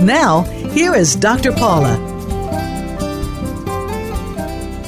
Now, here is Dr. Paula.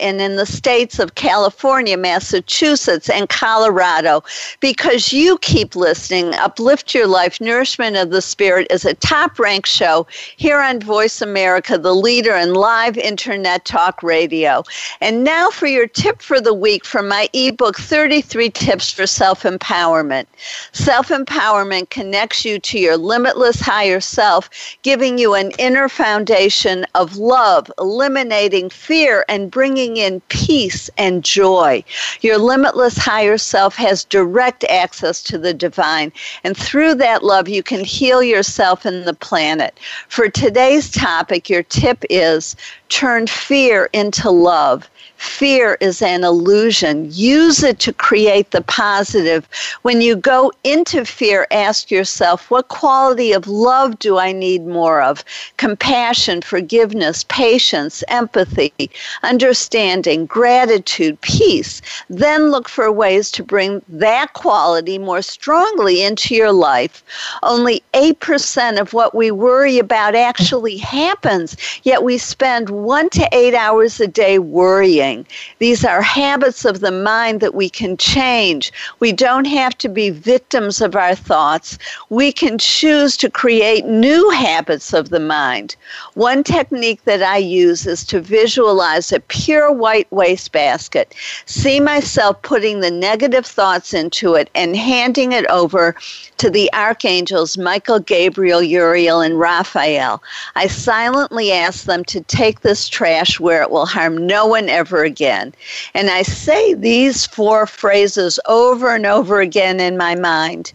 and in the states of California, Massachusetts, and Colorado. Because you keep listening, Uplift Your Life, Nourishment of the Spirit is a top ranked show here on Voice America, the leader in live internet talk radio. And now for your tip for the week from my ebook 33 Tips for Self Empowerment. Self empowerment connects you to your limitless higher self, giving you an inner foundation of love, eliminating fear, and bringing bringing in peace and joy. Your limitless higher self has direct access to the divine, and through that love, you can heal yourself and the planet. For today's topic, your tip is turn fear into love. Fear is an illusion. Use it to create the positive. When you go into fear, ask yourself, what quality of love do I need more of? Compassion, forgiveness, patience, empathy, understanding, gratitude, peace. Then look for ways to bring that quality more strongly into your life. Only 8% of what we worry about actually happens, yet we spend one to eight hours a day worrying. These are habits of the mind that we can change. We don't have to be victims of our thoughts. We can choose to create new habits of the mind. One technique that I use is to visualize a pure white wastebasket. See myself putting the negative thoughts into it and handing it over to the archangels Michael, Gabriel, Uriel, and Raphael. I silently ask them to take this trash where it will harm no one ever again. And I say these four phrases over and over again in my mind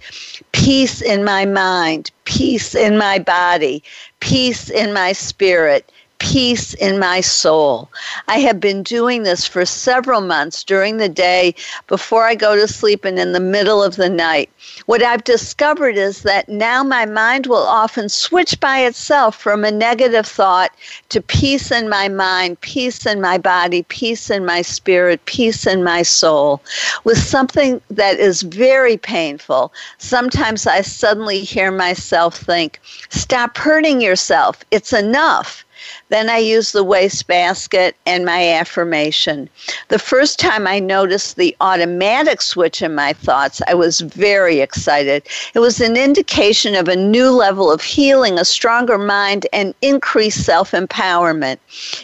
peace in my mind, peace in my body, peace in my spirit peace in my soul. I have been doing this for several months during the day, before I go to sleep, and in the middle of the night. What I've discovered is that now my mind will often switch by itself from a negative thought to peace in my mind, peace in my body, peace in my spirit, peace in my soul. With something that is very painful, sometimes I suddenly hear myself think, Stop hurting yourself. It's enough. Then I use the wastebasket and my affirmation. The first time I noticed the automatic switch in my thoughts, I was very excited. It was an indication of a new level of healing, a stronger mind, and increased self empowerment.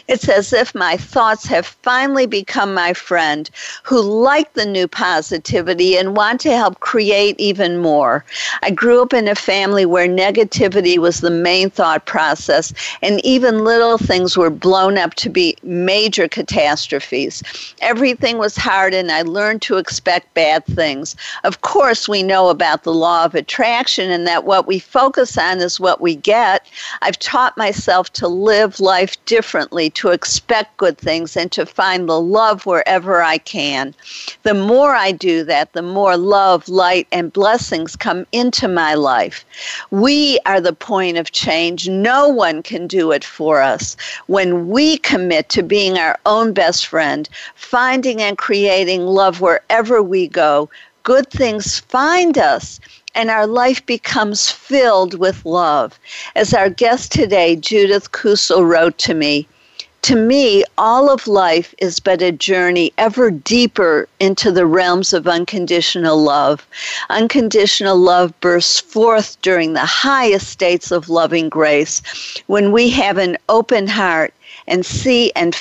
It's as if my thoughts have finally become my friend who like the new positivity and want to help create even more. I grew up in a family where negativity was the main thought process, and even little things were blown up to be major catastrophes. Everything was hard, and I learned to expect bad things. Of course, we know about the law of attraction and that what we focus on is what we get. I've taught myself to live life differently, to expect good things, and to find the love wherever I can. The more I do that, the more love, light, and blessings come into my life. We are the point of change. No one can do it for us us when we commit to being our own best friend, finding and creating love wherever we go. Good things find us and our life becomes filled with love. As our guest today, Judith Kusel, wrote to me, To me, all of life is but a journey ever deeper into the realms of unconditional love. Unconditional love bursts forth during the highest states of loving grace when we have an open heart and see and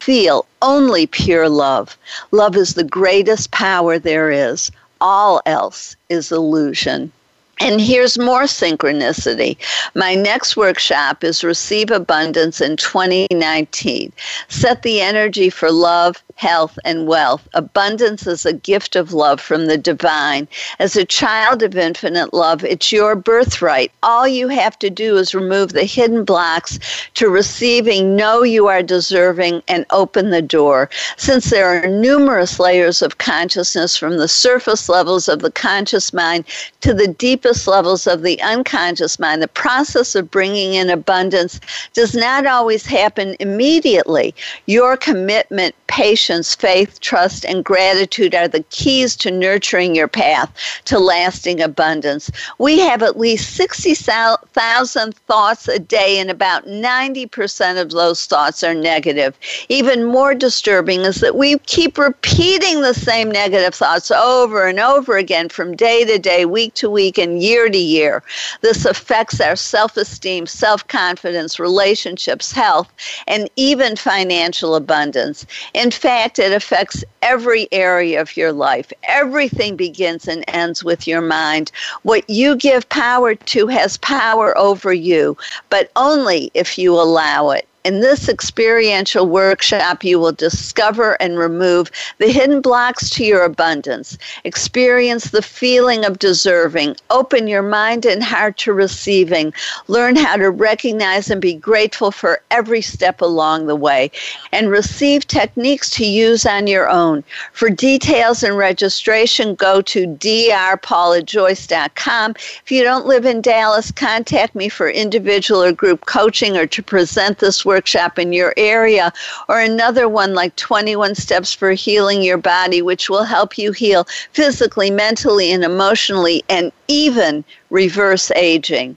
feel only pure love. Love is the greatest power there is. All else is illusion. And here's more synchronicity. My next workshop is Receive Abundance in 2019. Set the energy for love, health, and wealth. Abundance is a gift of love from the divine. As a child of infinite love, it's your birthright. All you have to do is remove the hidden blocks to receiving, know you are deserving, and open the door. Since there are numerous layers of consciousness from the surface levels of the conscious mind to the deepest levels of the unconscious mind, the process of bringing in abundance does not always happen immediately. Your commitment, patience, faith, trust, and gratitude are the keys to nurturing your path to lasting abundance. We have at least 60,000 thoughts a day, and about 90% of those thoughts are negative. Even more disturbing is that we keep repeating the same negative thoughts over and over again from day to day, week to week, and year to year. This affects our self esteem, self confidence, relationships, health, and even financial abundance. In fact, fact, it affects every area of your life. Everything begins and ends with your mind. What you give power to has power over you, but only if you allow it. In this experiential workshop, you will discover and remove the hidden blocks to your abundance, experience the feeling of deserving, open your mind and heart to receiving, learn how to recognize and be grateful for every step along the way, and receive techniques to use on your own. For details and registration, go to drpaulajoyce.com. If you don't live in Dallas, contact me for individual or group coaching or to present this work workshop in your area, or another one like 21 Steps for Healing Your Body, which will help you heal physically, mentally, and emotionally, and even reverse aging.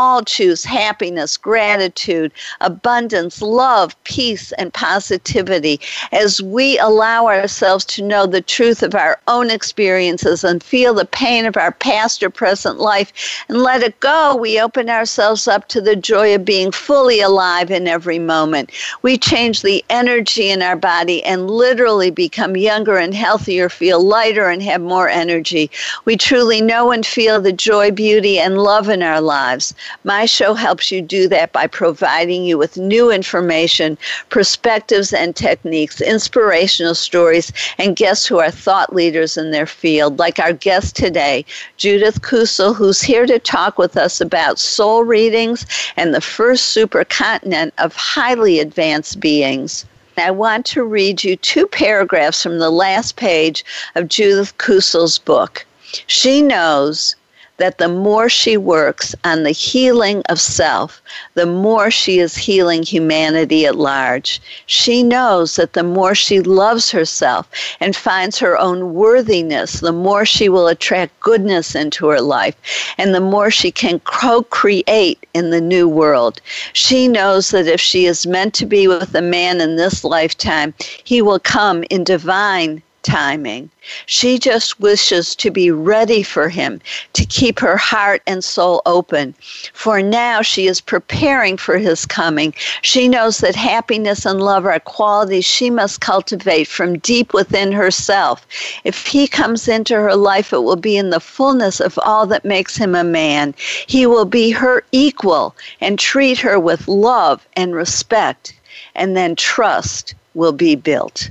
choose happiness, gratitude, abundance, love, peace, and positivity as we allow ourselves to know the truth of our own experiences and feel the pain of our past or present life and let it go. We open ourselves up to the joy of being fully alive in every moment. We change the energy in our body and literally become younger and healthier, feel lighter, and have more energy. We truly know and feel the joy, beauty, and love in our lives. My show helps you do that by providing you with new information, perspectives and techniques, inspirational stories, and guests who are thought leaders in their field, like our guest today, Judith Kusel, who's here to talk with us about soul readings and the first supercontinent of highly advanced beings. I want to read you two paragraphs from the last page of Judith Kusel's book. She knows that the more she works on the healing of self, the more she is healing humanity at large. She knows that the more she loves herself and finds her own worthiness, the more she will attract goodness into her life and the more she can co create in the new world. She knows that if she is meant to be with a man in this lifetime, he will come in divine timing. She just wishes to be ready for him, to keep her heart and soul open. For now, she is preparing for his coming. She knows that happiness and love are qualities she must cultivate from deep within herself. If he comes into her life, it will be in the fullness of all that makes him a man. He will be her equal and treat her with love and respect, and then trust will be built.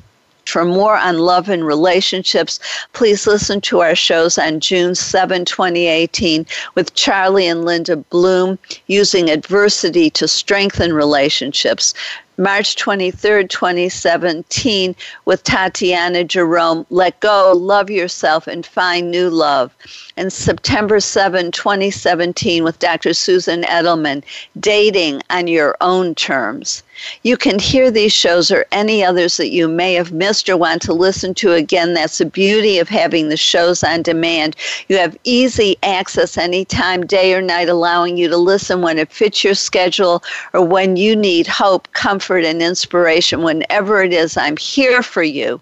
For more on love and relationships, please listen to our shows on June 7, 2018, with Charlie and Linda Bloom using adversity to strengthen relationships. March 23rd, 2017, with Tatiana Jerome, Let Go, Love Yourself, and Find New Love. And September 7, 2017, with Dr. Susan Edelman, Dating on Your Own Terms. You can hear these shows or any others that you may have missed or want to listen to again. That's the beauty of having the shows on demand. You have easy access anytime, day or night, allowing you to listen when it fits your schedule or when you need hope, comfort, and inspiration. Whenever it is, I'm here for you.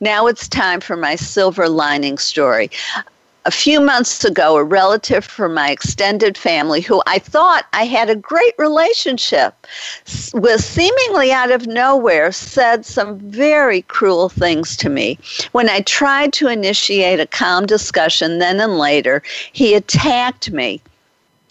Now it's time for my silver lining story a few months ago, a relative from my extended family who I thought I had a great relationship with seemingly out of nowhere said some very cruel things to me. When I tried to initiate a calm discussion then and later, he attacked me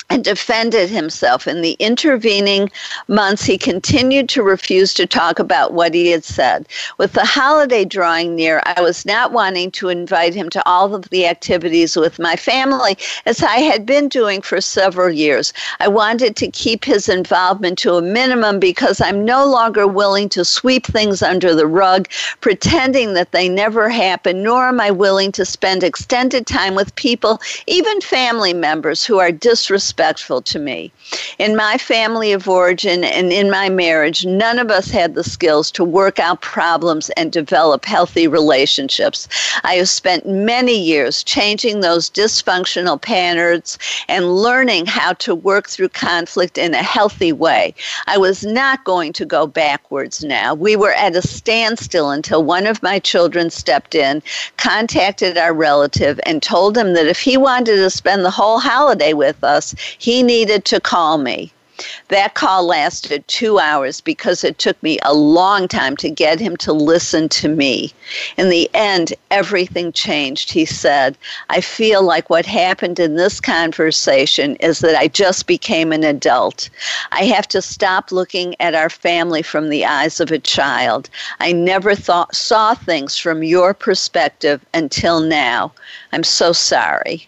and defended himself. In the intervening months, he continued to refuse to talk about what he had said. With the holiday drawing near, I was not wanting to invite him to all of the activities with my family, as I had been doing for several years. I wanted to keep his involvement to a minimum because I'm no longer willing to sweep things under the rug, pretending that they never happened, nor am I willing to spend extended time with people, even family members, who are disrespectful disrespectful to me. In my family of origin and in my marriage, none of us had the skills to work out problems and develop healthy relationships. I have spent many years changing those dysfunctional patterns and learning how to work through conflict in a healthy way. I was not going to go backwards now. We were at a standstill until one of my children stepped in, contacted our relative, and told him that if he wanted to spend the whole holiday with us, he needed to call me. That call lasted two hours because it took me a long time to get him to listen to me. In the end, everything changed. He said, I feel like what happened in this conversation is that I just became an adult. I have to stop looking at our family from the eyes of a child. I never thought, saw things from your perspective until now. I'm so sorry.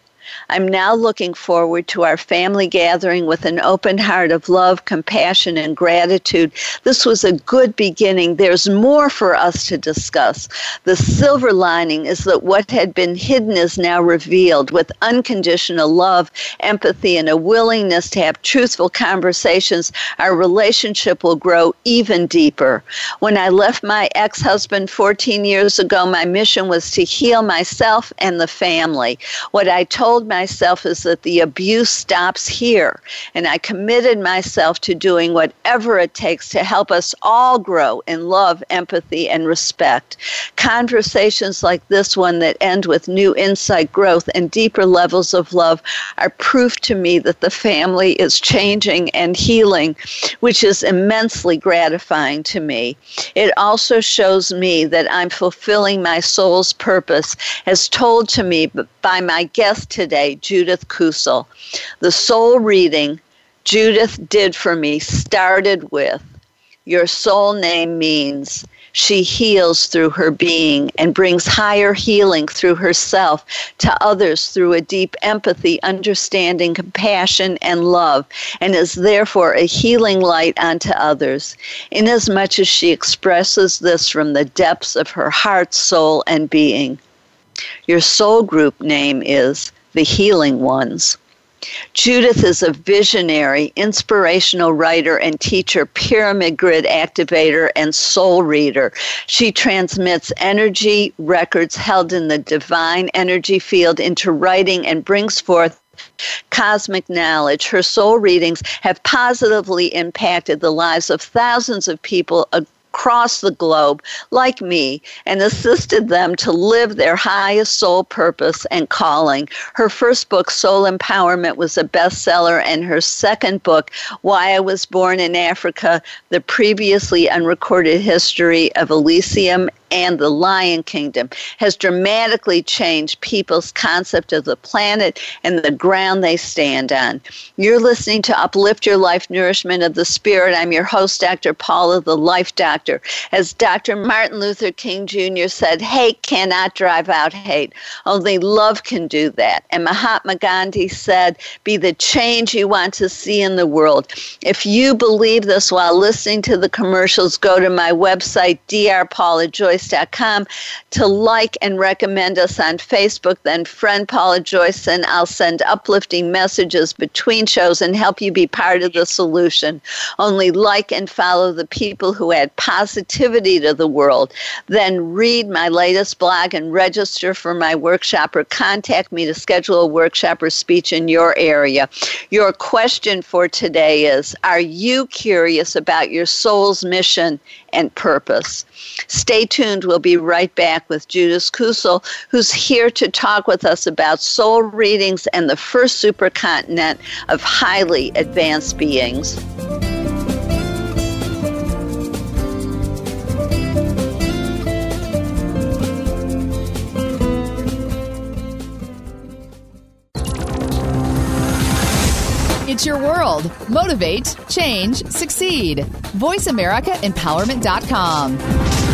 I'm now looking forward to our family gathering with an open heart of love, compassion, and gratitude. This was a good beginning. There's more for us to discuss. The silver lining is that what had been hidden is now revealed with unconditional love, empathy, and a willingness to have truthful conversations. Our relationship will grow even deeper. When I left my ex husband 14 years ago, my mission was to heal myself and the family. What I told my myself is that the abuse stops here. And I committed myself to doing whatever it takes to help us all grow in love, empathy, and respect. Conversations like this one that end with new insight, growth, and deeper levels of love are proof to me that the family is changing and healing, which is immensely gratifying to me. It also shows me that I'm fulfilling my soul's purpose, as told to me by my guest today, Judith Kusel. The soul reading Judith did for me started with Your soul name means she heals through her being and brings higher healing through herself to others through a deep empathy, understanding, compassion, and love, and is therefore a healing light unto others, inasmuch as she expresses this from the depths of her heart, soul, and being. Your soul group name is the healing ones. Judith is a visionary, inspirational writer and teacher, pyramid grid activator, and soul reader. She transmits energy records held in the divine energy field into writing and brings forth cosmic knowledge. Her soul readings have positively impacted the lives of thousands of people across the globe, like me, and assisted them to live their highest soul purpose and calling. Her first book, Soul Empowerment, was a bestseller, and her second book, Why I Was Born in Africa The Previously Unrecorded History of Elysium and the Lion Kingdom has dramatically changed people's concept of the planet and the ground they stand on. You're listening to Uplift Your Life Nourishment of the Spirit. I'm your host, Dr. Paula, the Life Doctor. As Dr. Martin Luther King Jr. said, hate cannot drive out hate. Only love can do that. And Mahatma Gandhi said, be the change you want to see in the world. If you believe this while listening to the commercials, go to my website, drpaulajoyce.com, to like and recommend us on Facebook. Then friend Paula Joyce, and I'll send uplifting messages between shows and help you be part of the solution. Only like and follow the people who add positivity to the world. Then read my latest blog and register for my workshop or contact me to schedule a workshop or speech in your area. Your question for today is Are you curious about your soul's mission and purpose? Stay tuned. We'll be right back with Judith Kusel, who's here to talk with us about soul readings and the first supercontinent of highly advanced beings. World. Motivate, change, succeed. VoiceAmericaEmpowerment.com.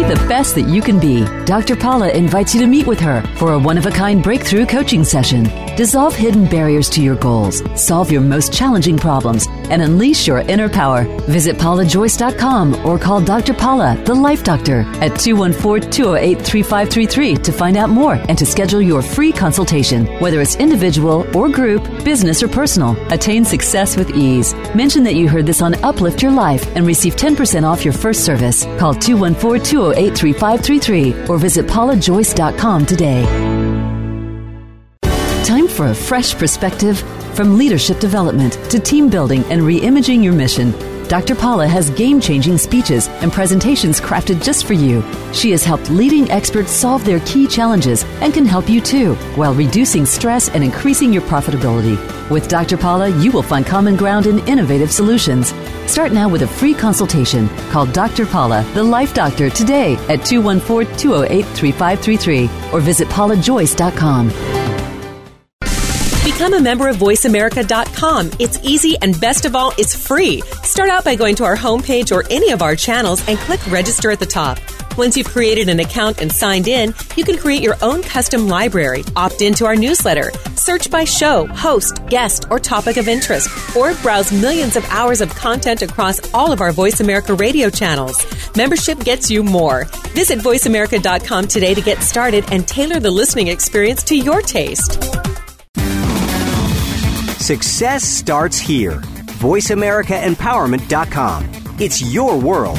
Be the best that you can be. Dr. Paula invites you to meet with her for a one of a kind breakthrough coaching session. Dissolve hidden barriers to your goals, solve your most challenging problems, and unleash your inner power. Visit paulajoyce.com or call Dr. Paula, the Life Doctor, at 214 208 3533 to find out more and to schedule your free consultation, whether it's individual or group, business or personal. Attain success with ease. Mention that you heard this on Uplift Your Life and receive 10% off your first service. Call 214 208 3533 or visit paulajoyce.com today. Time for a fresh perspective from leadership development to team building and reimagining your mission. Dr. Paula has game changing speeches and presentations crafted just for you. She has helped leading experts solve their key challenges and can help you too, while reducing stress and increasing your profitability. With Dr. Paula, you will find common ground in innovative solutions. Start now with a free consultation. Call Dr. Paula, the Life Doctor, today at 214 208 3533 or visit paulajoyce.com. Become a member of VoiceAmerica.com. It's easy and best of all, it's free. Start out by going to our homepage or any of our channels and click register at the top. Once you've created an account and signed in, you can create your own custom library, opt into our newsletter, search by show, host, guest, or topic of interest, or browse millions of hours of content across all of our Voice America radio channels. Membership gets you more. Visit VoiceAmerica.com today to get started and tailor the listening experience to your taste. Success starts here. VoiceAmericaEmpowerment.com. It's your world.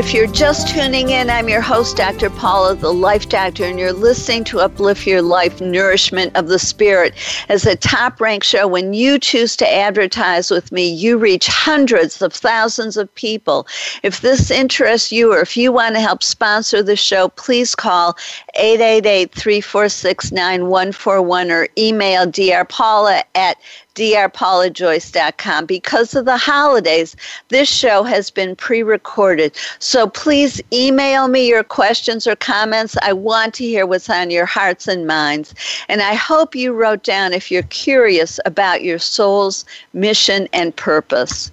if you're just tuning in, I'm your host, Dr. Paula, the Life Doctor, and you're listening to Uplift Your Life Nourishment of the Spirit as a top ranked show. When you choose to advertise with me, you reach hundreds of thousands of people. If this interests you or if you want to help sponsor the show, please call 888 346 9141 or email drpaula at drpaulajoyce.com. Because of the holidays, this show has been pre recorded. So please email me your questions or comments. I want to hear what's on your hearts and minds. And I hope you wrote down if you're curious about your soul's mission and purpose.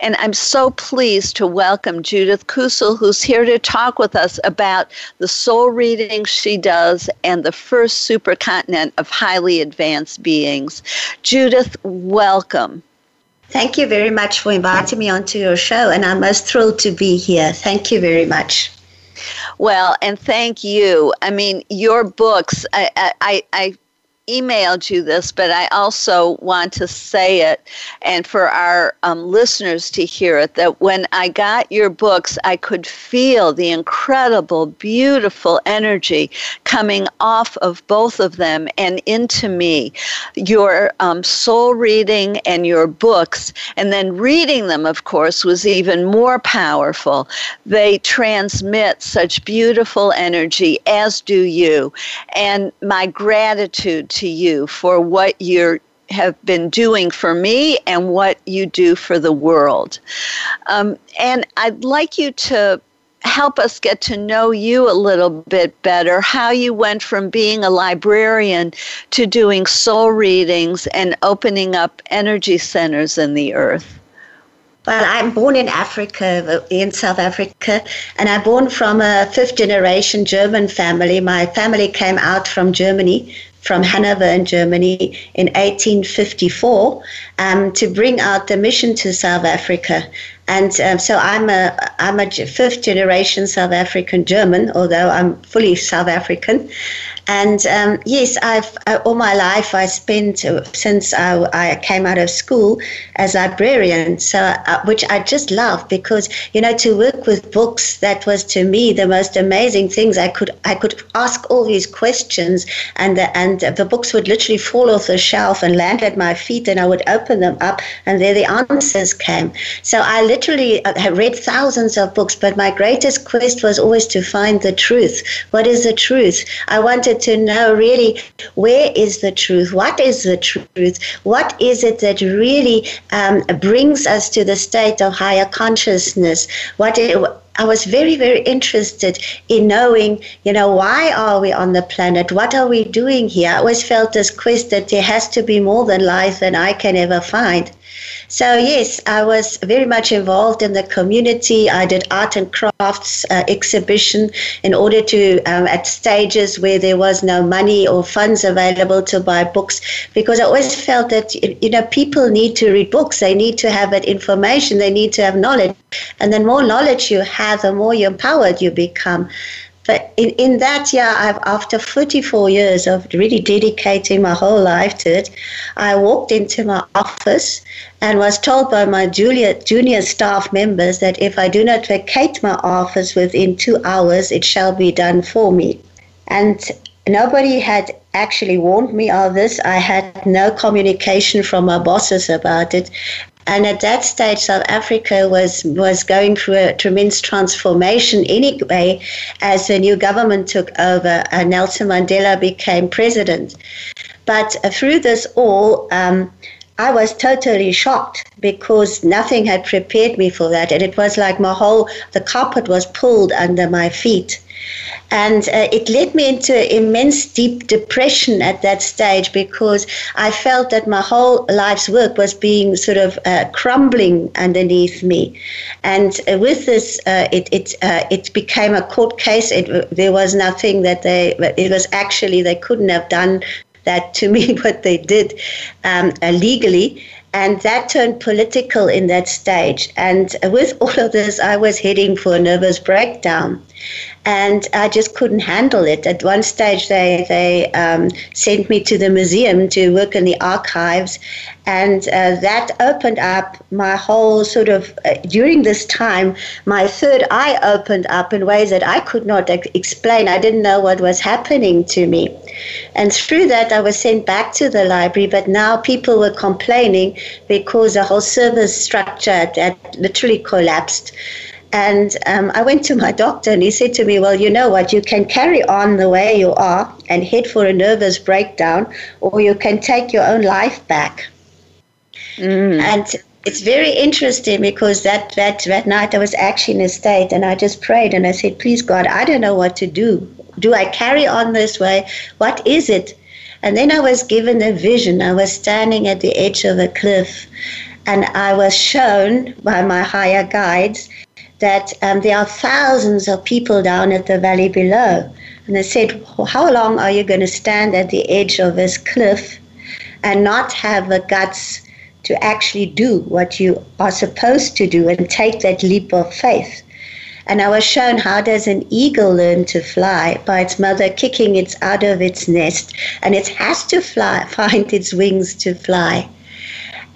And I'm so pleased to welcome Judith Kusel, who's here to talk with us about the soul readings she does and the first supercontinent of highly advanced beings. Judith, welcome. Thank you very much for inviting me onto your show, and I'm most thrilled to be here. Thank you very much. Well, and thank you. I mean, your books, I, I, I emailed you this, but I also want to say it and for our um, listeners to hear it that when I got your books, I could feel the incredible, beautiful energy coming off of both of them and into me. Your um, soul reading and your books, and then reading them, of course, was even more powerful. They transmit such beautiful energy, as do you. And my gratitude to you for what you have been doing for me and what you do for the world. Um, and I'd like you to help us get to know you a little bit better, how you went from being a librarian to doing soul readings and opening up energy centers in the earth. Well, I'm born in Africa, in South Africa, and I'm born from a fifth generation German family. My family came out from Germany from Hanover in Germany in 1854 um, to bring out the mission to South Africa. And um, so I'm a I'm a fifth generation South African German, although I'm fully South African. And um, yes, I've uh, all my life I spent uh, since I, I, came out of school as librarian. So uh, which I just love because you know to work with books that was to me the most amazing things. I could I could ask all these questions and the, and the books would literally fall off the shelf and land at my feet, and I would open them up, and there the answers came. So I literally uh, read thousands of books, but my greatest quest was always to find the truth. What is the truth? I wanted to know really where is the truth? What is the truth? What is it that really um, brings us to the state of higher consciousness? What it, I was very, very interested in knowing, you know, why are we on the planet? What are we doing here? I always felt this quest that there has to be more than life than I can ever find. So, yes, I was very much involved in the community. I did art and crafts uh, exhibition in order to, um, at stages where there was no money or funds available to buy books, because I always felt that, you know, people need to read books. They need to have that information. They need to have knowledge. And the more knowledge you have, the more you're empowered you become. But in, in that year, I've, after 44 years of really dedicating my whole life to it, I walked into my office and was told by my junior, junior staff members that if I do not vacate my office within two hours, it shall be done for me. And nobody had actually warned me of this. I had no communication from my bosses about it. And at that stage, South Africa was, was going through a tremendous transformation anyway, as the new government took over and Nelson Mandela became president. But uh, through this all, um, I was totally shocked because nothing had prepared me for that. And it was like my whole, the carpet was pulled under my feet. And uh, it led me into immense deep depression at that stage because I felt that my whole life's work was being sort of uh, crumbling underneath me. And uh, with this, uh, it, it, uh, it became a court case. It, there was nothing that they, it was actually, they couldn't have done that to me, what they did um. And that turned political in that stage. And with all of this, I was heading for a nervous breakdown and I just couldn't handle it. At one stage, they they um, sent me to the museum to work in the archives, and uh, that opened up my whole sort of. Uh, during this time, my third eye opened up in ways that I could not ex- explain. I didn't know what was happening to me, and through that, I was sent back to the library. But now people were complaining because the whole service structure had literally collapsed. And um, I went to my doctor and he said to me, Well, you know what? You can carry on the way you are and head for a nervous breakdown, or you can take your own life back. Mm. And it's very interesting because that, that, that night I was actually in a state and I just prayed and I said, Please, God, I don't know what to do. Do I carry on this way? What is it? And then I was given a vision. I was standing at the edge of a cliff and I was shown by my higher guides that um, there are thousands of people down at the valley below. And they said, How long are you going to stand at the edge of this cliff and not have the guts to actually do what you are supposed to do and take that leap of faith? And I was shown how does an eagle learn to fly by its mother kicking it out of its nest, and it has to fly, find its wings to fly.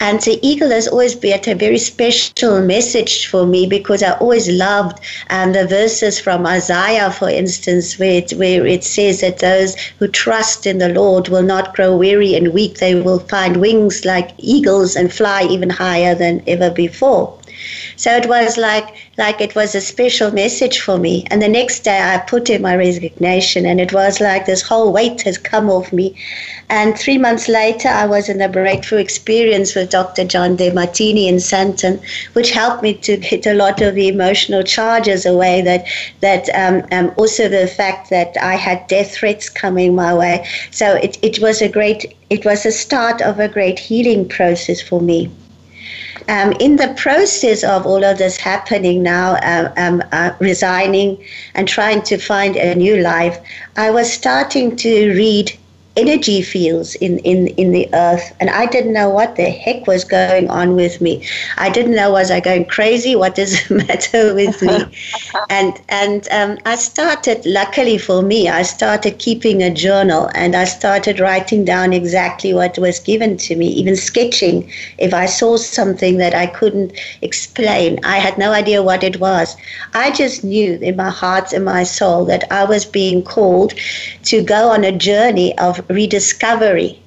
And the eagle has always been a very special message for me because I always loved um, the verses from Isaiah, for instance, where it, where it says that those who trust in the Lord will not grow weary and weak. They will find wings like eagles and fly even higher than ever before. So it was like like it was a special message for me. And the next day I put in my resignation and it was like this whole weight has come off me. And three months later I was in a breakthrough experience with Dr. John Demartini in Sandton, which helped me to get a lot of the emotional charges away that that um, um, also the fact that I had death threats coming my way. So it, it was a great it was a start of a great healing process for me um, in the process of all of this happening now, uh, um, uh, resigning and trying to find a new life, I was starting to read energy fields in, in, in the earth. And I didn't know what the heck was going on with me. I didn't know, was I going crazy? What does the matter with me? and and um, I started, luckily for me, I started keeping a journal and I started writing down exactly what was given to me, even sketching. If I saw something that I couldn't explain, I had no idea what it was. I just knew in my heart and my soul that I was being called to go on a journey of rediscovery.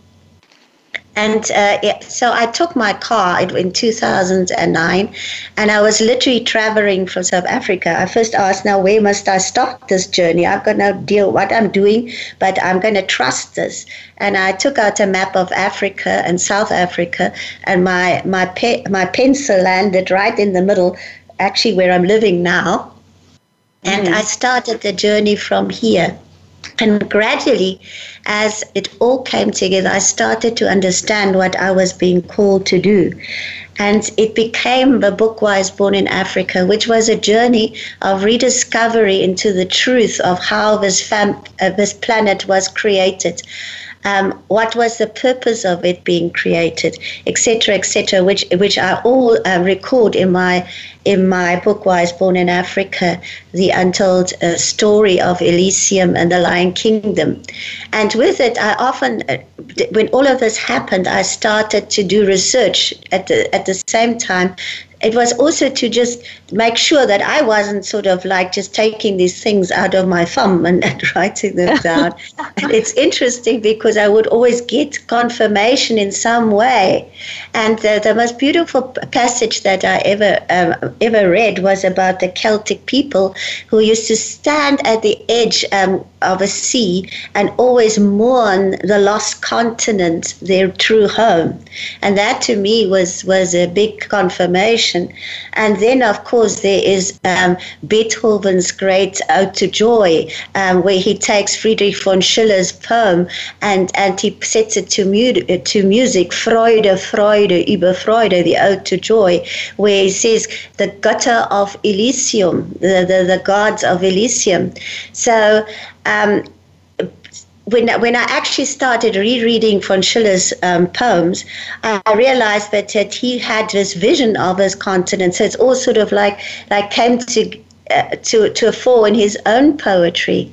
And uh, it, so I took my car in 2009 and I was literally traveling from South Africa. I first asked, now where must I start this journey? I've got no deal what I'm doing, but I'm going to trust this. And I took out a map of Africa and South Africa and my, my, pe- my pencil landed right in the middle, actually where I'm living now. And mm. I started the journey from here. And gradually, as it all came together, I started to understand what I was being called to do. And it became the book Wise Born in Africa, which was a journey of rediscovery into the truth of how this, fam- uh, this planet was created um, what was the purpose of it being created, etc., etc., which which I all uh, record in my in my book Wise Born in Africa, the untold uh, story of Elysium and the Lion Kingdom, and with it, I often uh, when all of this happened, I started to do research at the at the same time it was also to just make sure that I wasn't sort of like just taking these things out of my thumb and, and writing them down. and it's interesting because I would always get confirmation in some way. And the, the most beautiful passage that I ever um, ever read was about the Celtic people who used to stand at the edge um, of a sea and always mourn the lost continent, their true home. And that to me was was a big confirmation and then, of course, there is um, Beethoven's great Ode to Joy, um, where he takes Friedrich von Schiller's poem and, and he sets it to, mu- to music, Freude, Freude, über Freude, the Ode to Joy, where he says, the gutter of Elysium, the, the, the gods of Elysium. So, um, when, when I actually started rereading von Schiller's um, poems, I realized that, that he had this vision of his continent. So it's all sort of like like came to uh, to to a fore in his own poetry.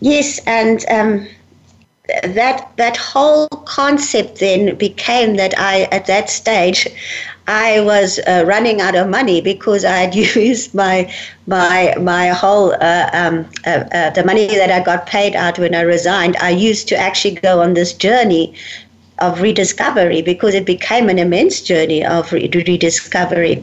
Yes, and um, that that whole concept then became that I at that stage I was uh, running out of money because I had used my my my whole uh, um, uh, uh, the money that I got paid out when I resigned. I used to actually go on this journey of rediscovery because it became an immense journey of re- rediscovery,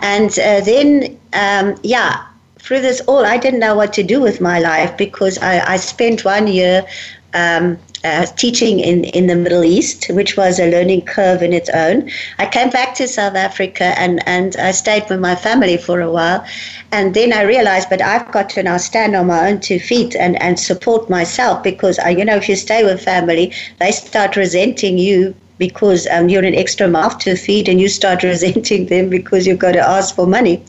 and uh, then um, yeah. Through this all, I didn't know what to do with my life because I, I spent one year um, uh, teaching in, in the Middle East, which was a learning curve in its own. I came back to South Africa and, and I stayed with my family for a while. And then I realized, but I've got to now stand on my own two feet and, and support myself because, I, you know, if you stay with family, they start resenting you because um, you're an extra mouth to feed and you start resenting them because you've got to ask for money.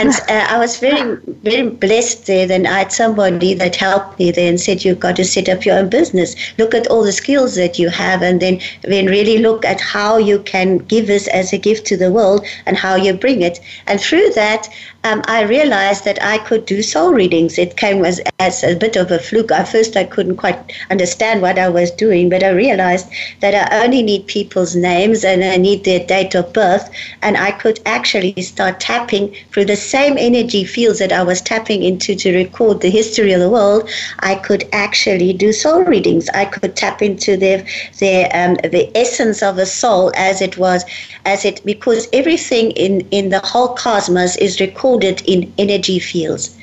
And uh, I was very, very blessed there. Then I had somebody that helped me there and said, You've got to set up your own business. Look at all the skills that you have and then, then really look at how you can give this as a gift to the world and how you bring it. And through that, um, I realized that I could do soul readings. It came as, as a bit of a fluke. At first, I couldn't quite understand what I was doing, but I realized that I only need people's names and I need their date of birth, and I could actually start tapping through the same energy fields that I was tapping into to record the history of the world. I could actually do soul readings. I could tap into their their um, the essence of a soul as it was, as it because everything in in the whole cosmos is recorded in energy fields.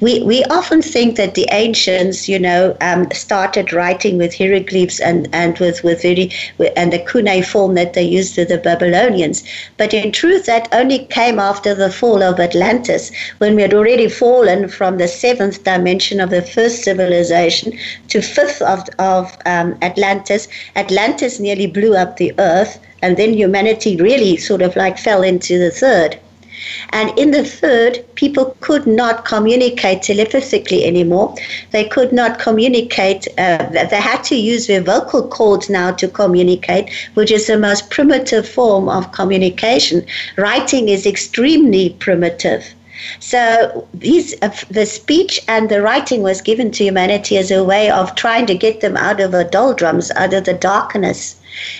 We we often think that the ancients, you know, um, started writing with hieroglyphs and and with with very and the cuneiform that they used with the Babylonians, but in truth, that only came after the fall of Atlantis, when we had already fallen from the seventh dimension of the first civilization to fifth of of um, Atlantis. Atlantis nearly blew up the earth, and then humanity really sort of like fell into the third. And in the third, people could not communicate telepathically anymore. They could not communicate, uh, they had to use their vocal cords now to communicate, which is the most primitive form of communication. Writing is extremely primitive. So these, uh, the speech and the writing was given to humanity as a way of trying to get them out of the doldrums, out of the darkness.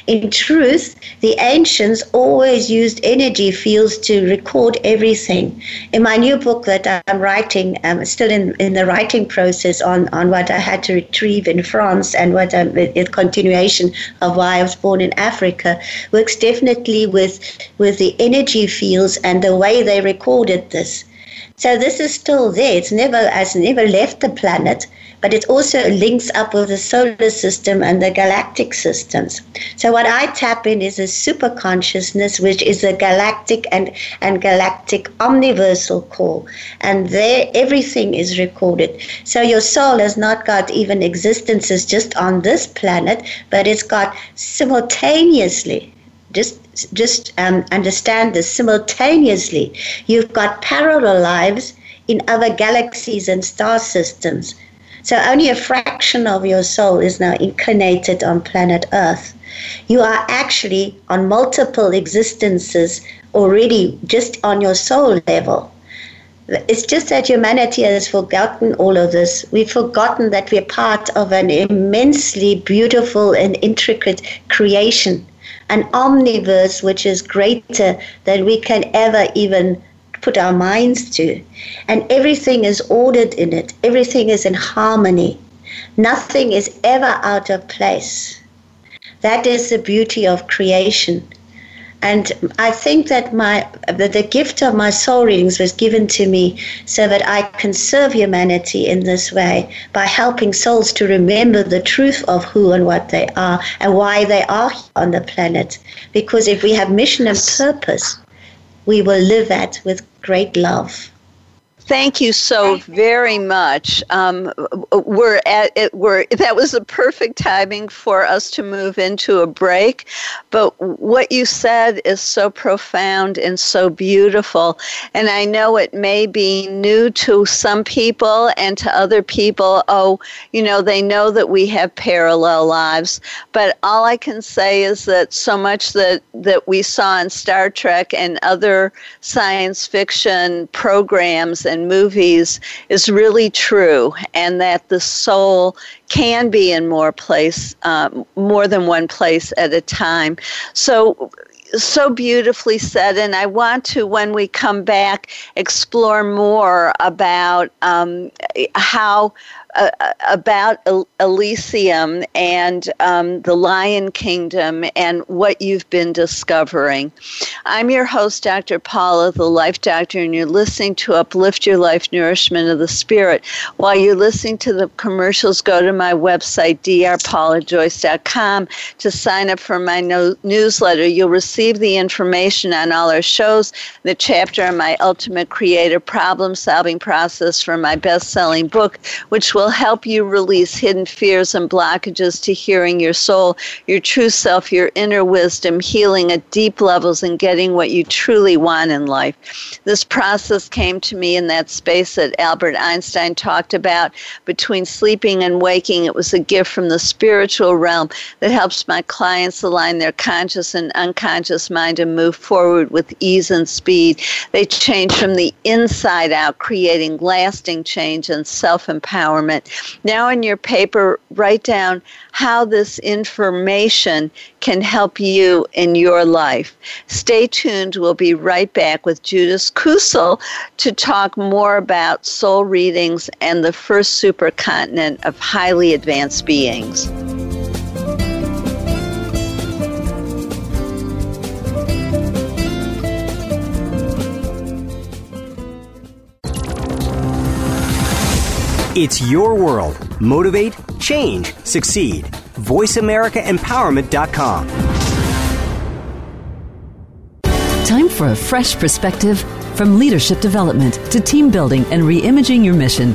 In truth, the ancients always used energy fields to record everything. In my new book that I'm writing, um, I'm still in, in the writing process on, on what I had to retrieve in France and what um, I'm, a continuation of why I was born in Africa, works definitely with, with the energy fields and the way they recorded this. So this is still there. It's never has never left the planet, but it also links up with the solar system and the galactic systems. So what I tap in is a super consciousness, which is a galactic and, and galactic omniversal core. And there everything is recorded. So your soul has not got even existences just on this planet, but it's got simultaneously just just um, understand this simultaneously. You've got parallel lives in other galaxies and star systems. So only a fraction of your soul is now incarnated on planet Earth. You are actually on multiple existences already just on your soul level. It's just that humanity has forgotten all of this. We've forgotten that we're part of an immensely beautiful and intricate creation an omniverse which is greater than we can ever even put our minds to. And everything is ordered in it, everything is in harmony. Nothing is ever out of place. That is the beauty of creation. And I think that my that the gift of my soul readings was given to me so that I can serve humanity in this way by helping souls to remember the truth of who and what they are and why they are on the planet. Because if we have mission and purpose, we will live at with great love. Thank you so very much. Um, we're at it. We're that was the perfect timing for us to move into a break. But what you said is so profound and so beautiful. And I know it may be new to some people and to other people. Oh, you know, they know that we have parallel lives. But all I can say is that so much that that we saw in Star Trek and other science fiction programs and movies is really true, and that the soul can be in more place, uh, more than one place at a time. So so beautifully said. And I want to, when we come back, explore more about um, how uh, about Elysium and um, the Lion Kingdom and what you've been discovering. I'm your host, Dr. Paula, the Life Doctor, and you're listening to Uplift Your Life Nourishment of the Spirit. While you're listening to the commercials, go to my website, drpaulajoyce.com, to sign up for my no- newsletter. You'll receive the information on all our shows, the chapter on my ultimate creative problem solving process for my best selling book, which will help you release hidden fears and blockages to hearing your soul, your true self, your inner wisdom, healing at deep levels, and getting what you truly want in life. This process came to me in that space that Albert Einstein talked about between sleeping and waking. It was a gift from the spiritual realm that helps my clients align their conscious and unconscious mind and move forward with ease and speed. They change from the inside out, creating lasting change and self empowerment. Now, in your paper, write down how this information can help you in your life. Stay tuned. We'll be right back with Judith Kusel to talk more about soul readings and the first supercontinent of highly advanced beings. It's your world. Motivate, change, succeed. VoiceAmericaEmpowerment.com. Time for a fresh perspective from leadership development to team building and reimagining your mission.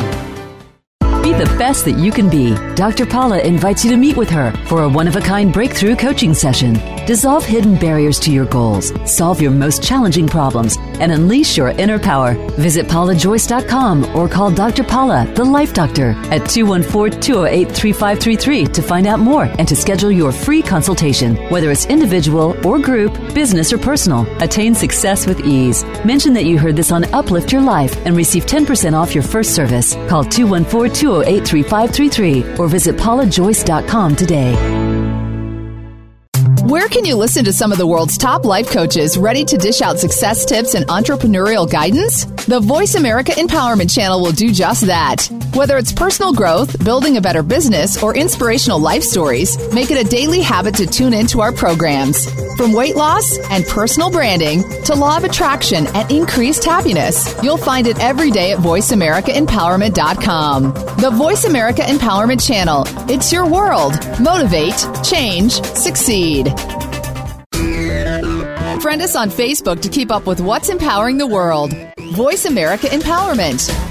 The best that you can be. Dr. Paula invites you to meet with her for a one of a kind breakthrough coaching session. Dissolve hidden barriers to your goals, solve your most challenging problems, and unleash your inner power. Visit paulajoyce.com or call Dr. Paula, the Life Doctor, at 214 208 3533 to find out more and to schedule your free consultation. Whether it's individual or group, business or personal, attain success with ease. Mention that you heard this on Uplift Your Life and receive 10% off your first service. Call 214 208 3533 or visit paulajoyce.com today. Where can you listen to some of the world's top life coaches ready to dish out success tips and entrepreneurial guidance? The Voice America Empowerment Channel will do just that. Whether it's personal growth, building a better business, or inspirational life stories, make it a daily habit to tune into our programs. From weight loss and personal branding to law of attraction and increased happiness, you'll find it every day at voiceamericaempowerment.com. The Voice America Empowerment Channel. It's your world. Motivate, change, succeed. Friend us on Facebook to keep up with what's empowering the world. Voice America Empowerment.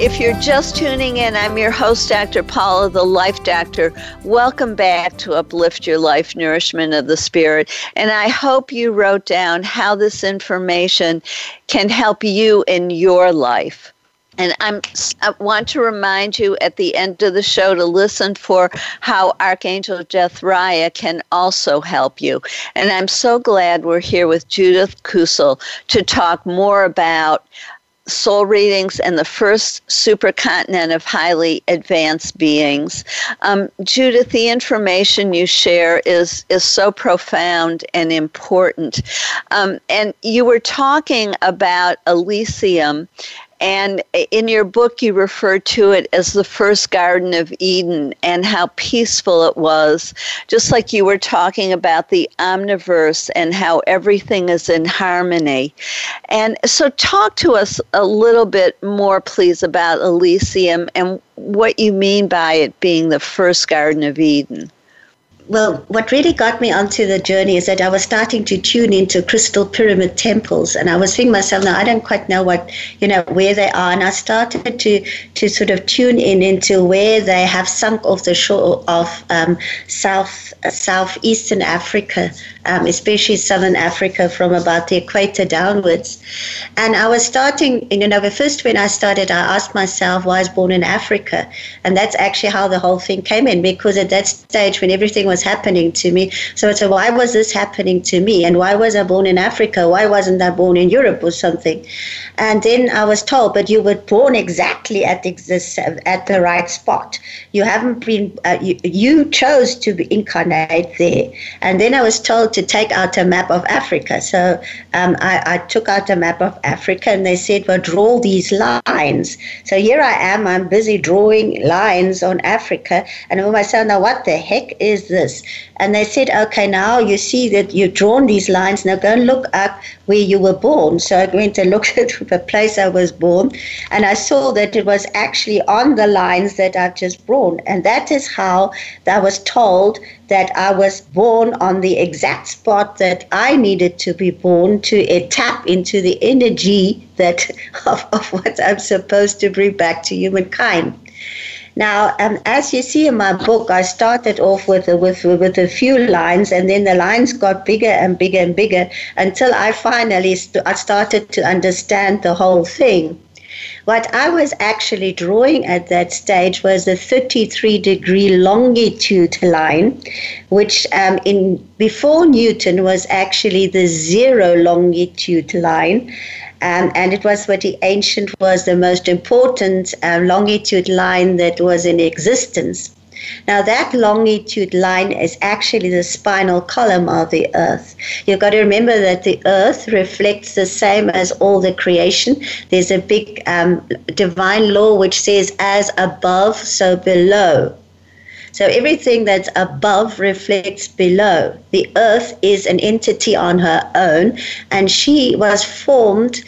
If you're just tuning in, I'm your host, Dr. Paula, the Life Doctor. Welcome back to Uplift Your Life Nourishment of the Spirit. And I hope you wrote down how this information can help you in your life. And I'm, I want to remind you at the end of the show to listen for how Archangel Jethriah can also help you. And I'm so glad we're here with Judith Kusel to talk more about soul readings and the first supercontinent of highly advanced beings. Um, Judith, the information you share is is so profound and important. Um, and you were talking about Elysium and in your book, you refer to it as the first Garden of Eden and how peaceful it was. Just like you were talking about the omniverse and how everything is in harmony. And so, talk to us a little bit more, please, about Elysium and what you mean by it being the first Garden of Eden well, what really got me onto the journey is that I was starting to tune into crystal pyramid temples, and I was thinking myself, now I don't quite know what you know where they are, and I started to to sort of tune in into where they have sunk off the shore of um, south uh, southeastern Africa, um, especially southern Africa, from about the equator downwards. And I was starting, you know, the first when I started, I asked myself why I was born in Africa. And that's actually how the whole thing came in, because at that stage when everything was happening to me, so I said, why was this happening to me? And why was I born in Africa? Why wasn't I born in Europe or something? And then I was told, but you were born exactly at the, at the right spot. You haven't been, uh, you, you chose to be incarnate there. And then I was told to take out a map of Africa. So um, I, I, took out a map of Africa and they said, well, draw these lines. So here I am, I'm busy drawing lines on Africa. And I'm myself, now what the heck is this? And they said, okay, now you see that you've drawn these lines. Now go and look up where you were born. So I went and looked at the place I was born, and I saw that it was actually on the lines that I've just drawn. And that is how I was told that I was born on the exact spot that I needed to be born to tap into the energy that of, of what I'm supposed to bring back to humankind. Now, um, as you see in my book, I started off with, with, with a few lines, and then the lines got bigger and bigger and bigger until I finally st- I started to understand the whole thing. What I was actually drawing at that stage was a 33 degree longitude line, which um, in before Newton was actually the zero longitude line. Um, and it was what the ancient was the most important uh, longitude line that was in existence. Now, that longitude line is actually the spinal column of the earth. You've got to remember that the earth reflects the same as all the creation. There's a big um, divine law which says, as above, so below. So everything that's above reflects below. The earth is an entity on her own, and she was formed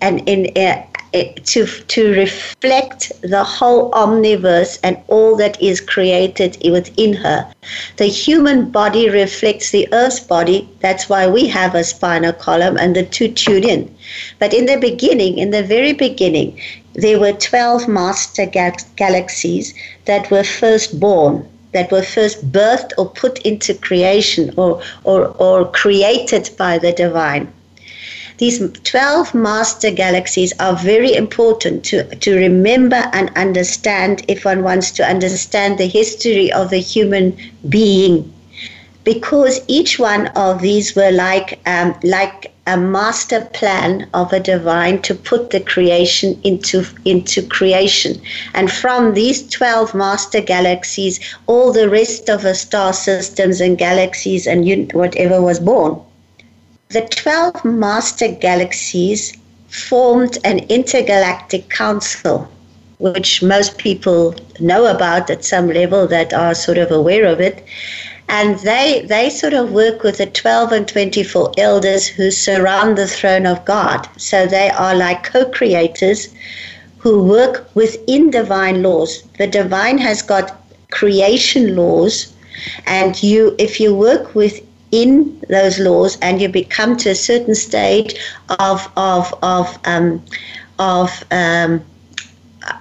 and in uh, to to reflect the whole omniverse and all that is created within her. The human body reflects the earth's body. That's why we have a spinal column and the two tune in. But in the beginning, in the very beginning, there were 12 master galaxies that were first born that were first birthed or put into creation or, or, or created by the divine. These 12 master galaxies are very important to, to remember and understand if one wants to understand the history of the human being. Because each one of these were like, um, like a master plan of a divine to put the creation into into creation and from these 12 master galaxies all the rest of the star systems and galaxies and whatever was born the 12 master galaxies formed an intergalactic council which most people know about at some level that are sort of aware of it and they they sort of work with the 12 and 24 elders who surround the throne of God. So they are like co-creators who work within divine laws. The divine has got creation laws and you if you work within those laws and you become to a certain stage of of of um, of um,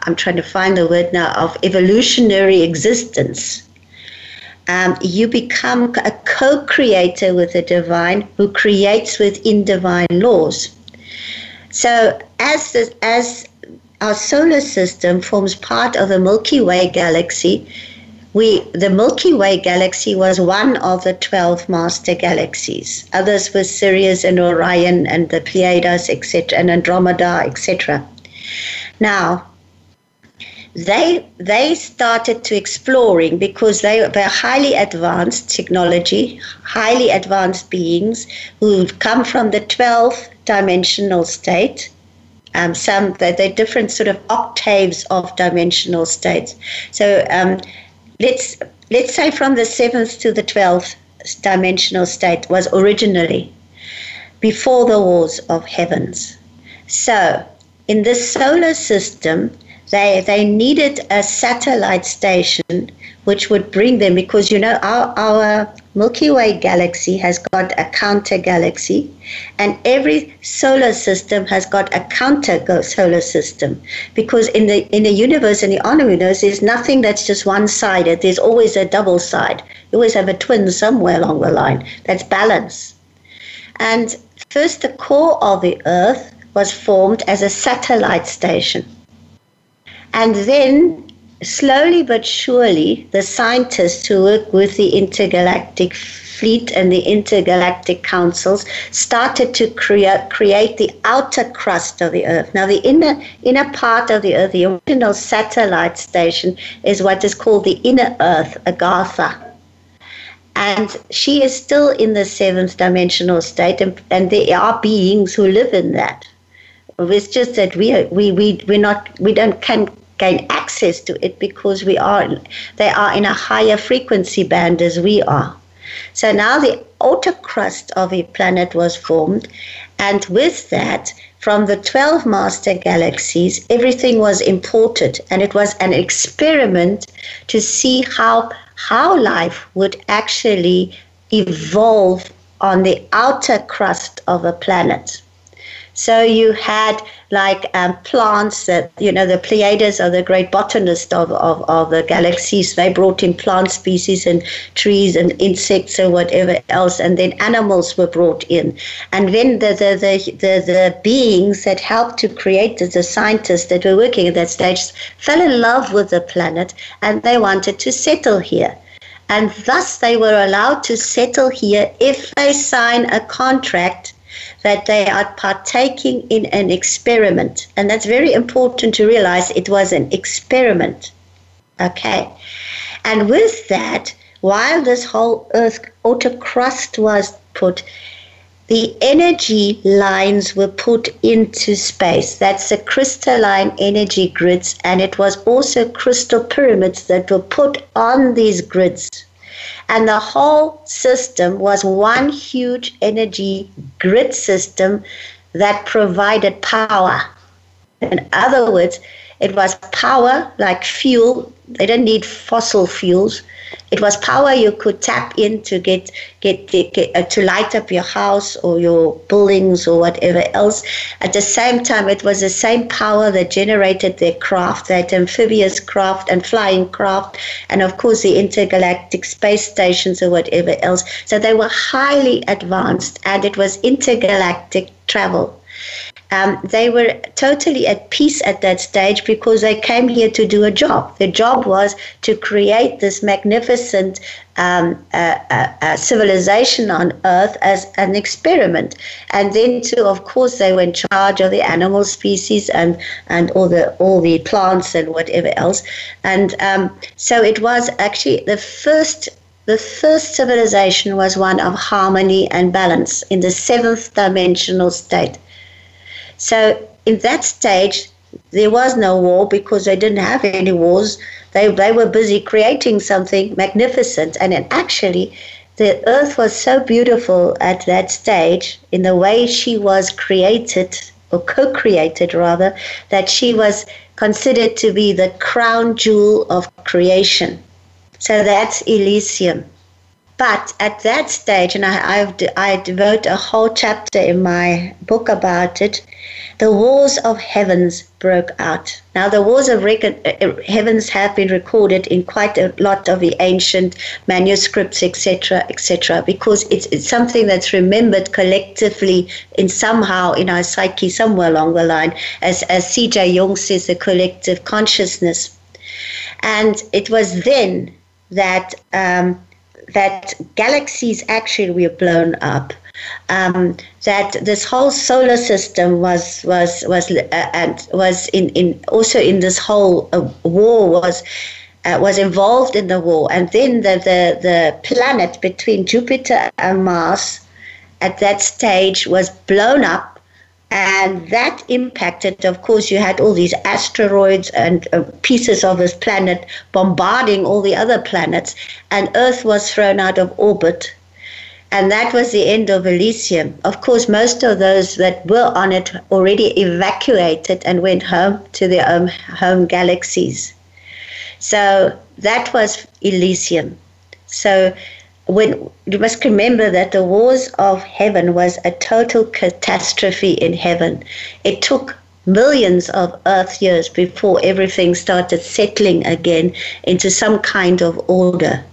I'm trying to find the word now of evolutionary existence um, you become a co creator with the divine who creates within divine laws. So, as, the, as our solar system forms part of the Milky Way galaxy, we, the Milky Way galaxy was one of the 12 master galaxies. Others were Sirius and Orion and the Pleiades, etc., and Andromeda, etc. Now, they they started to exploring because they were highly advanced technology, highly advanced beings who come from the 12th dimensional state. Um, some they're, they're, different sort of octaves of dimensional states. So um, let's let's say from the seventh to the 12th dimensional state was originally before the wars of heavens. So in this solar system, they, they needed a satellite station which would bring them because you know our, our Milky Way galaxy has got a counter galaxy, and every solar system has got a counter solar system. Because in the in the universe, in the universe, there's nothing that's just one sided. There's always a double side. You always have a twin somewhere along the line. That's balance. And first, the core of the Earth was formed as a satellite station. And then slowly but surely, the scientists who work with the intergalactic fleet and the intergalactic councils started to create, create the outer crust of the Earth. Now, the inner, inner part of the Earth, the original satellite station, is what is called the inner Earth, Agartha. And she is still in the seventh dimensional state, and, and there are beings who live in that. It's just that we, we, we, we're not, we don't, can gain access to it because we are they are in a higher frequency band as we are. So now the outer crust of a planet was formed, and with that, from the 12 master galaxies, everything was imported, and it was an experiment to see how how life would actually evolve on the outer crust of a planet. So you had like um, plants that, you know, the Pleiades are the great botanists of, of, of the galaxies. They brought in plant species and trees and insects and whatever else. And then animals were brought in. And then the, the, the, the, the beings that helped to create the, the scientists that were working at that stage fell in love with the planet and they wanted to settle here and thus they were allowed to settle here if they sign a contract that they are partaking in an experiment. And that's very important to realize it was an experiment. Okay. And with that, while this whole Earth outer crust was put, the energy lines were put into space. That's the crystalline energy grids, and it was also crystal pyramids that were put on these grids. And the whole system was one huge energy grid system that provided power. In other words, it was power like fuel. They didn't need fossil fuels. It was power you could tap in to get get, get uh, to light up your house or your buildings or whatever else. At the same time, it was the same power that generated their craft, that amphibious craft and flying craft, and of course the intergalactic space stations or whatever else. So they were highly advanced, and it was intergalactic travel. Um, they were totally at peace at that stage because they came here to do a job. Their job was to create this magnificent um, uh, uh, uh, civilization on Earth as an experiment. And then, too, of course, they were in charge of the animal species and, and all the all the plants and whatever else. And um, so it was actually the first the first civilization was one of harmony and balance in the seventh dimensional state. So in that stage, there was no war because they didn't have any wars. They, they were busy creating something magnificent. And actually, the earth was so beautiful at that stage in the way she was created, or co created rather, that she was considered to be the crown jewel of creation. So that's Elysium. But at that stage, and I, I've, I devote a whole chapter in my book about it, the wars of heavens broke out. Now, the wars of record, uh, uh, heavens have been recorded in quite a lot of the ancient manuscripts, etc., etc., because it's, it's something that's remembered collectively in somehow in our psyche, somewhere along the line, as, as C.J. Jung says, the collective consciousness. And it was then that um, that galaxies actually were blown up. Um, that this whole solar system was was was uh, and was in, in also in this whole uh, war was uh, was involved in the war, and then the, the the planet between Jupiter and Mars at that stage was blown up and that impacted, of course, you had all these asteroids and uh, pieces of this planet bombarding all the other planets, and Earth was thrown out of orbit. And that was the end of Elysium. Of course, most of those that were on it already evacuated and went home to their own home galaxies. So that was Elysium. So when you must remember that the wars of heaven was a total catastrophe in heaven. It took millions of earth years before everything started settling again into some kind of order.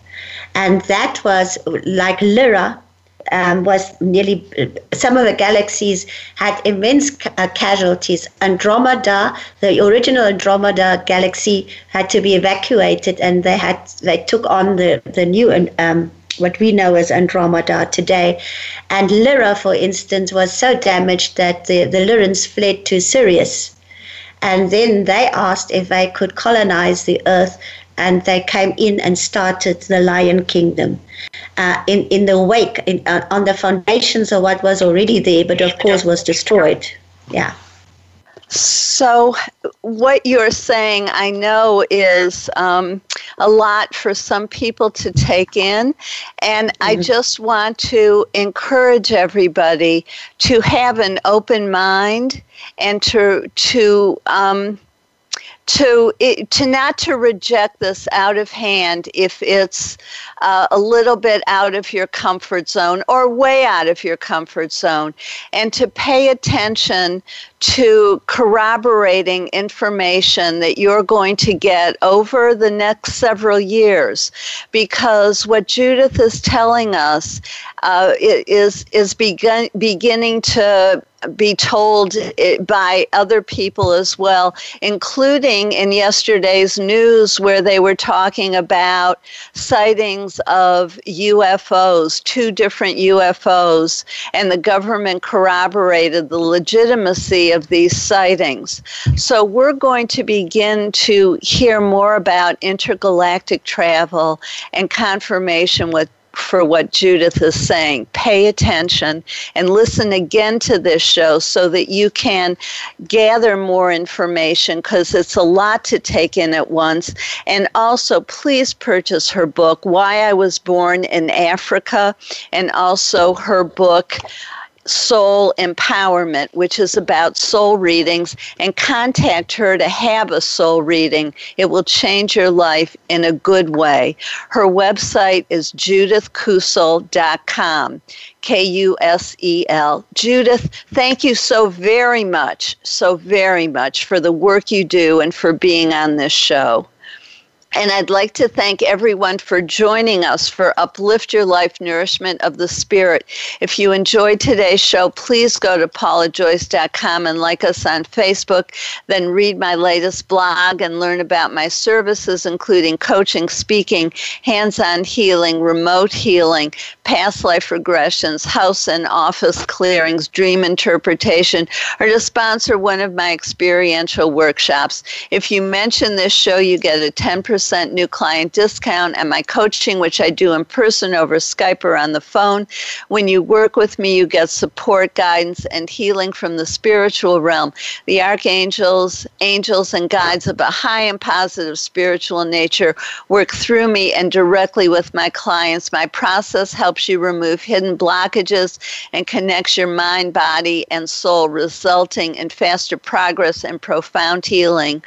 And that was like Lyra. Um, was nearly some of the galaxies had immense ca- uh, casualties. Andromeda, the original Andromeda galaxy, had to be evacuated, and they had they took on the the new um, what we know as Andromeda today. And Lyra, for instance, was so damaged that the, the Lyrans fled to Sirius. And then they asked if they could colonize the earth, and they came in and started the Lion Kingdom. Uh, in, in the wake, in, uh, on the foundations of what was already there, but of course was destroyed. Yeah. So, what you're saying, I know, is um, a lot for some people to take in. And mm-hmm. I just want to encourage everybody to have an open mind and to, to, um, to to not to reject this out of hand if it's uh, a little bit out of your comfort zone or way out of your comfort zone and to pay attention to corroborating information that you're going to get over the next several years. Because what Judith is telling us uh, is is begin, beginning to be told by other people as well, including in yesterday's news where they were talking about sightings of UFOs, two different UFOs, and the government corroborated the legitimacy of these sightings. So we're going to begin to hear more about intergalactic travel and confirmation with for what Judith is saying. Pay attention and listen again to this show so that you can gather more information because it's a lot to take in at once. And also, please purchase her book, Why I Was Born in Africa, and also her book soul empowerment, which is about soul readings, and contact her to have a soul reading. It will change your life in a good way. Her website is judithkusel.com. K U S E L. Judith, thank you so very much, so very much for the work you do and for being on this show. And I'd like to thank everyone for joining us for Uplift Your Life Nourishment of the Spirit. If you enjoyed today's show, please go to paulajoyce.com and like us on Facebook. Then read my latest blog and learn about my services, including coaching, speaking, hands on healing, remote healing, past life regressions, house and office clearings, dream interpretation, or to sponsor one of my experiential workshops. If you mention this show, you get a 10% 10% new client discount and my coaching, which I do in person over Skype or on the phone. When you work with me, you get support, guidance, and healing from the spiritual realm. The archangels, angels, and guides of a high and positive spiritual nature work through me and directly with my clients. My process helps you remove hidden blockages and connects your mind, body, and soul, resulting in faster progress and profound healing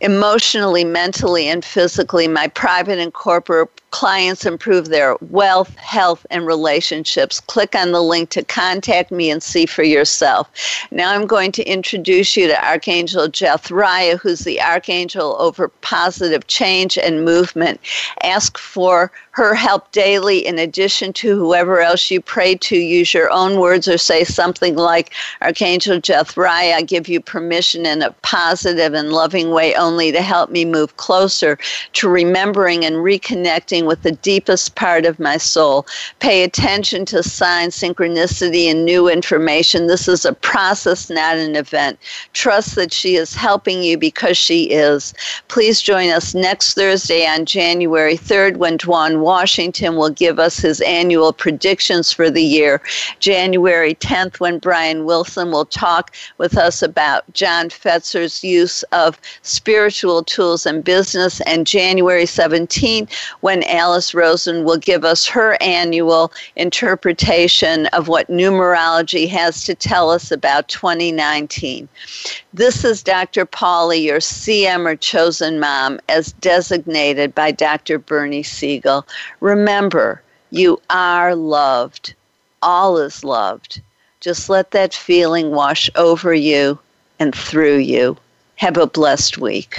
emotionally, mentally, and physically. My private and corporate clients improve their wealth, health, and relationships. Click on the link to contact me and see for yourself. Now I'm going to introduce you to Archangel Jethriah, who's the Archangel over positive change and movement. Ask for her help daily in addition to whoever else you pray to. Use your own words or say something like, Archangel Jethriah, I give you permission in a positive and loving way only to help me move closer to remembering and reconnecting with the deepest part of my soul. Pay attention to signs, synchronicity, and new information. This is a process, not an event. Trust that she is helping you because she is. Please join us next Thursday on January 3rd when Dwan Washington will give us his annual predictions for the year. January 10th when Brian Wilson will talk with us about John Fetzer's use of spiritual tools in business. And January 17th when Alice Rosen will give us her annual interpretation of what numerology has to tell us about 2019. This is Dr. Paula, your CM or chosen mom, as designated by Dr. Bernie Siegel. Remember, you are loved. All is loved. Just let that feeling wash over you and through you. Have a blessed week.